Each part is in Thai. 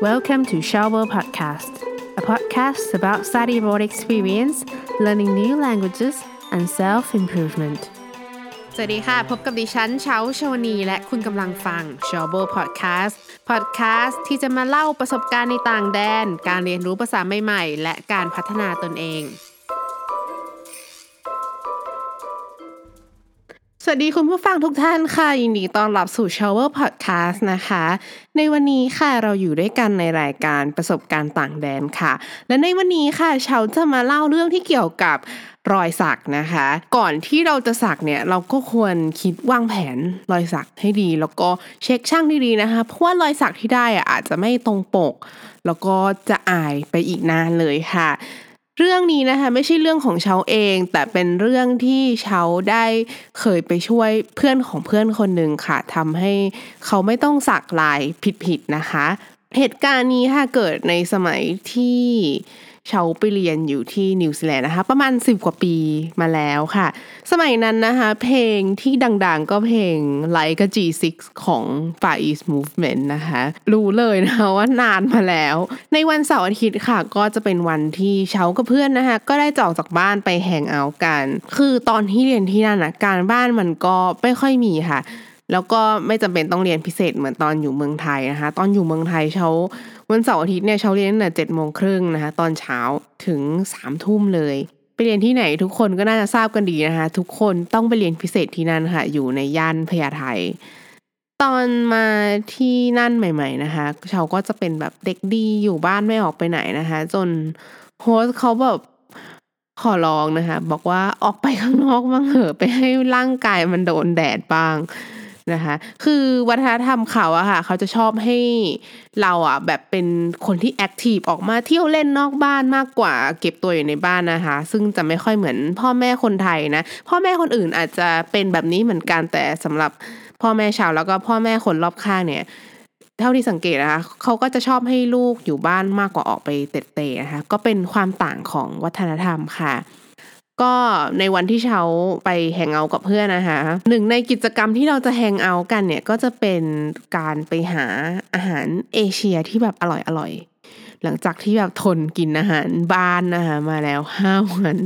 Welcome to Shower Podcast, a podcast about study abroad experience, learning new languages, and self improvement. สวัสดีค่ะ พบกับดิฉันเช้าชวนี และคุณกำลังฟัง s h o w b o Podcast Podcast ที่จะมาเล่าประสบการณ์ในต่างแดน การเรียนรู้ภาษาใหม่ ๆ และการพัฒนาตนเอง วัสดีคุณผู้ฟังทุกท่านค่ะ ยินดีต้อนรับสู่ Shower Podcast นะคะ ในวันนี้ค่ะเราอยู่ด้วยกันในรายการประสบการณ์ต่างแดนค่ะ และในวันนี้ค่ะเชาจะมาเล่าเรื่องที่เกี่ยวกับรอยสักนะคะ ก่อนที่เราจะสักเนี่ยเราก็ควรคิดวางแผนรอยสักให้ดี แล้วก็เช็คช่างดีๆนะคะเพราะว่ารอยสักที่ได้อะอาจจะไม่ตรงปก แล้วก็จะอายไปอีกนานเลยค่ะ เรื่องนี้นะคะไม่ใช่เรื่องของเชาเอง แต่เป็นเรื่องที่เชาได้เคยไปช่วยเพื่อนของเพื่อนคนหนึ่งค่ะทำให้เขาไม่ต้องสักลายผิดๆนะคะ เหตุการณ์นี้ค่ะเกิดในสมัยที่ เชาไปเรียนอยู่ที่นิวซีแลนด์นะคะ ประมาณสิบกว่าปีมาแล้วค่ะ สมัยนั้นนะคะ เพลงที่ดังๆก็เพลง Like a G6 ของ Far East Movement นะคะ รู้เลยนะคะว่านานมาแล้ว ในวันเสาร์อาทิตย์ค่ะ ก็จะเป็นวันที่เชากับเพื่อนนะคะ ก็ได้จอกจากบ้านไปแฮงเอาท์กัน คือตอนที่เรียนที่นั่นนะการบ้านมันก็ไม่ค่อยมีค่ะ แล้วก็ไม่จำเป็นต้องเรียนพิเศษเหมือนตอนอยู่เมืองไทยนะคะ ตอนอยู่เมืองไทยเช้าวันเสาร์อาทิตย์เนี่ยเช้าเรียนตั้งแต่เจ็ดโมงครึ่งนะคะตอนเช้าถึงสามทุ่มเลยไปเรียนที่ไหนทุกคนก็น่าจะทราบกันดีนะคะ ทุกคนต้องไปเรียนพิเศษที่นั่นค่ะ อยู่ในย่านพญาไทตอนมาที่นั่นใหม่ ๆ นะคะเชาก็จะเป็นแบบเด็กดีอยู่บ้านไม่ออกไปไหนนะคะ จนhost เขาแบบขอร้องนะคะ บอกว่าออกไปข้างนอกบ้างเหอะไปให้ร่างกายมันโดนแดดบ้าง นะคะ คือวัฒนธรรมเขาอะค่ะ เขาจะชอบให้เราอะแบบเป็นคนที่ active ออกมาเที่ยวเล่นนอกบ้านมากกว่าเก็บตัวอยู่ในบ้านนะคะ ซึ่งจะไม่ค่อยเหมือนพ่อแม่คนไทยนะ พ่อแม่คนอื่นอาจจะเป็นแบบนี้เหมือนกันแต่สำหรับพ่อแม่ชาวแล้วก็พ่อแม่คนรอบข้างเนี่ยเท่าที่สังเกตนะคะเขาก็จะชอบให้ลูกอยู่บ้านมากกว่าออกไปเตะๆนะคะ ก็เป็นความต่างของวัฒนธรรมค่ะ ก็ในวันที่เช้าไปแฮงเอากับเพื่อนนะคะหนึ่งในกิจกรรมที่เราจะแฮงเอากันเนี่ยก็จะเป็นการไปหาอาหารเอเชียที่แบบอร่อยอร่อยหลังจากที่แบบทนกินอาหารบ้านนะคะมาแล้วห้าวัน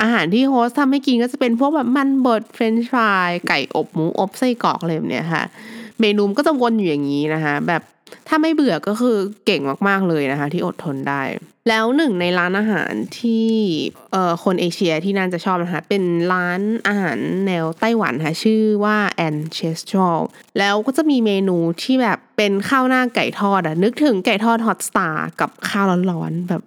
อาหารที่โฮสทำให้กินก็จะเป็นพวกแบบมันบดเฟรนช์ฟรายไก่อบหมูอบไส้กรอกอะไรแบบเนี้ยค่ะ เมนูก็จะวนอยู่อย่างนี้นะคะ แบบถ้าไม่เบื่อก็คือเก่งมากๆเลยนะคะ ที่อดทนได้แล้วหนึ่งในร้านอาหารที่เอ่อคนเอเชียที่นั่นจะชอบนะคะเป็นร้านอาหารแนวไต้หวันค่ะชื่อว่า Ancestral แล้วก็จะมีเมนูที่แบบเป็นข้าวหน้าไก่ทอดอะนึกถึงไก่ทอดฮอตสตาร์กับข้าวร้อนๆแบบ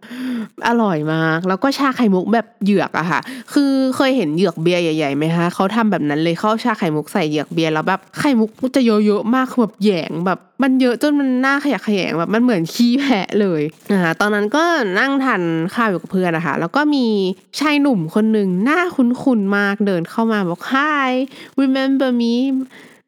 อร่อยมาก แล้วก็ชาไข่มุกแบบเหยือกอะค่ะ คือเคยเห็นเหยือกเบียร์ใหญ่ๆไหมคะเขาทำแบบนั้นเลยเข้าชาไข่มุกใส่เหยือกเบียร์แล้วแบบไข่มุกจะเยอะๆมากคือแบบแยงแบบ มันเยอะจนมันหน้าขยะแขยงแบบมันเหมือนขี้แพะเลยนะคะตอนนั้นก็นั่งทานข้าวอยู่กับเพื่อนนะคะ แล้วก็มีชายหนุ่มคนหนึ่งหน้าคุ้นๆมากเดินเข้ามาบอก Hi remember me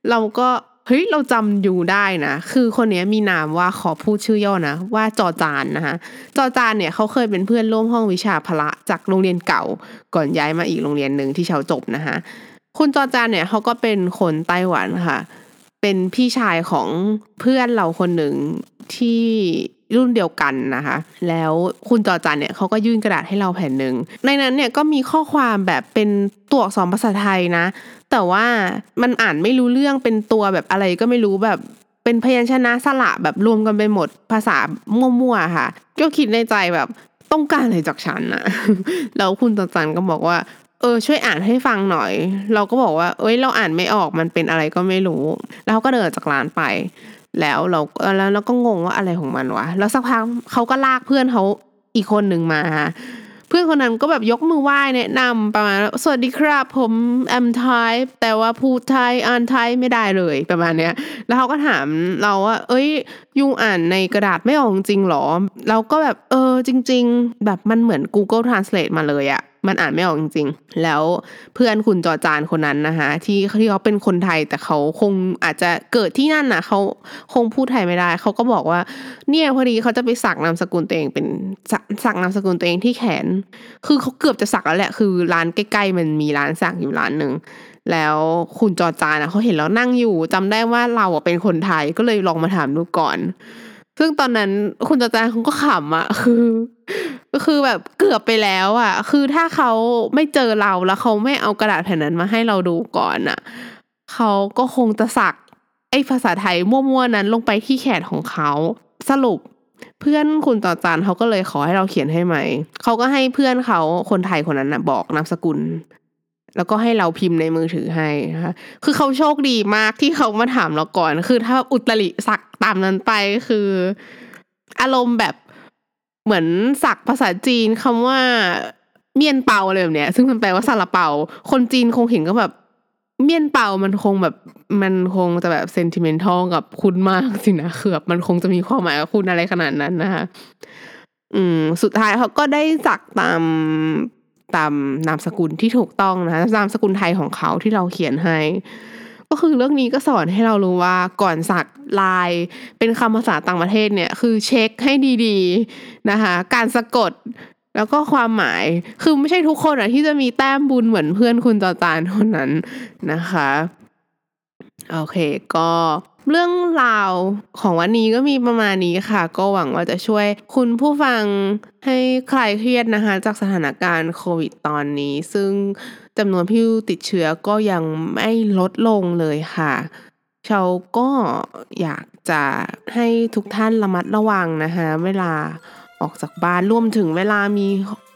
เราก็เฮ้ยเราจำอยู่ได้นะ คือคนนี้มีนามว่าขอพูดชื่อย่อนะ ว่าจอจานนะคะจอจานเนี่ยเขาเคยเป็นเพื่อนร่วมห้องวิชาพละจากโรงเรียนเก่า ก่อนย้ายมาอีกโรงเรียนหนึ่งที่เชาจบนะคะคุณจอจานเนี่ยเขาก็เป็นคนไต้หวันค่ะ เป็นพี่ชายของเพื่อนเราคนหนึ่งที่รุ่นเดียวกันนะคะ แล้วคุณจอจันเนี่ยเขาก็ยื่นกระดาษให้เราแผ่นหนึ่ง ในนั้นเนี่ยก็มีข้อความแบบเป็นตัวอักษรภาษาไทยนะ แต่ว่ามันอ่านไม่รู้เรื่องเป็นตัวแบบอะไรก็ไม่รู้แบบเป็นพยัญชนะสระแบบรวมกันไปหมดภาษามั่วๆค่ะ ก็คิดในใจแบบต้องการอะไรจากฉันอะแล้วคุณจอจันก็บอกว่า ออช่วยอ่านให้ฟังหน่อย เราก็บอกว่า เอ้ย เราอ่านไม่ออกมันเป็นอะไรก็ไม่รู้ แล้วก็เดินจากร้านไป แล้วเราแล้วเราก็งงว่าอะไรของมันวะแล้วสักพักเขาก็ลากเพื่อนเขาอีกคนหนึ่งมา เพื่อนคนนั้นก็แบบยกมือไหว้แนะนำประมาณสวัสดีครับผมแอมไทยแต่ว่าพูดไทยอ่านไทยไม่ได้เลยประมาณเนี้ย แล้วเขาก็ถามเราว่า เอ้ยยุงอ่านในกระดาษไม่ออกจริงหรอ เราก็แบบเออจริง ๆ แบบมันเหมือน Google Translate มาเลยอะ มันอ่านไม่ออกจริง ๆ แล้วเพื่อนคุณจอจานคนนั้นนะคะที่ที่เขาเป็นคนไทยแต่เขาคงอาจจะเกิดที่นั่นน่ะเขาคงพูดไทยไม่ได้ เขาก็บอกว่า เนี่ยพอดีเขาจะไปสักนามสกุลตัวเองเป็นสักนามสกุลตัวเองที่แขน คือเขาเกือบจะสักแล้วแหละคือร้านใกล้ๆมันมีร้านสักอยู่ร้านหนึ่งแล้วคุณจอจานะเขาเห็นแล้วนั่งอยู่จำได้ว่าเราเป็นคนไทยก็เลยลองมาถามดูก่อน ซึ่งตอนนั้นคุณจอจานเขาก็ขำอะคือ คือแบบเกือบไปแล้วอะคือถ้าเขาไม่เจอเราแล้วเขาไม่เอากระดาษแผ่นนั้นมาให้เราดูก่อนอะเขาก็คงจะสักไอ้ภาษาไทยมั่วๆนั้นลงไปที่แขนของเขาสรุปเพื่อนคุณต่อจานเขาก็เลยขอให้เราเขียนให้ไหมเขาก็ให้เพื่อนเขาคนไทยคนนั้นนะบอกนามสกุล แล้วก็ให้เราพิมพ์ในมือถือให้นะคะคือเขาโชคดีมากที่เขามาถามเราก่อน คือถ้าอุตริสักตามนั้นไปคือ อารมณ์แบบ เหมือนสักภาษาจีนคำว่าเมียนเปาอะไรแบบเนี้ย ซึ่งมันแปลว่าซาลาเปา คนจีนคงเห็นก็แบบ เมียนเปามันคงแบบมันคงจะแบบเซนติเมนทัลกับคุณมากสินะคือแบบมันคงจะมีความหมายกับคุณอะไรขนาดนั้นนะคะ อืม สุดท้ายเขาก็ได้สักตามตามนามสกุลที่ถูกต้องนะคะนามสกุลไทยของเขาที่เราเขียนให้ ก็คือเรื่องนี้ก็สอนให้เรารู้ว่าก่อนสักลายเป็นคำภาษาต่างประเทศเนี่ยคือเช็คให้ดีๆนะคะ การสะกดแล้วก็ความหมายคือไม่ใช่ทุกคนอะที่จะมีแต้มบุญเหมือนเพื่อนคุณจอจานคนนั้นนะคะ โอเคก็ เรื่องราวของวันนี้ก็มีประมาณนี้ค่ะ ก็หวังว่าจะช่วยคุณผู้ฟังให้คลายเครียดนะคะ จากสถานการณ์โควิดตอนนี้ ซึ่งจำนวนผู้ติดเชื้อก็ยังไม่ลดลงเลยค่ะเชาก็อยากจะให้ทุกท่านระมัดระวังนะคะ เวลา ออกจากบ้านรวมถึงเวลามี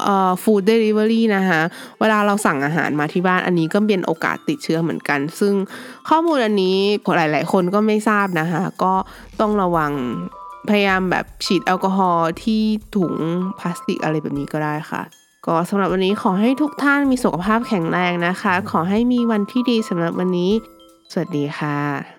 เอ่อฟู้ดเดลิเวอรี่นะคะเวลาเราสั่งอาหารมาที่บ้านอันนี้ก็เป็นโอกาสติดเชื้อเหมือนกัน ซึ่งข้อมูลอันนี้หลาย ๆ คนก็ไม่ทราบนะคะก็ต้องระวังพยายามแบบฉีดแอลกอฮอล์ที่ถุงพลาสติกอะไรแบบนี้ก็ได้ค่ะ ก็สำหรับวันนี้ขอให้ทุกท่านมีสุขภาพแข็งแรงนะคะ ขอให้มีวันที่ดีสำหรับวันนี้ สวัสดีค่ะ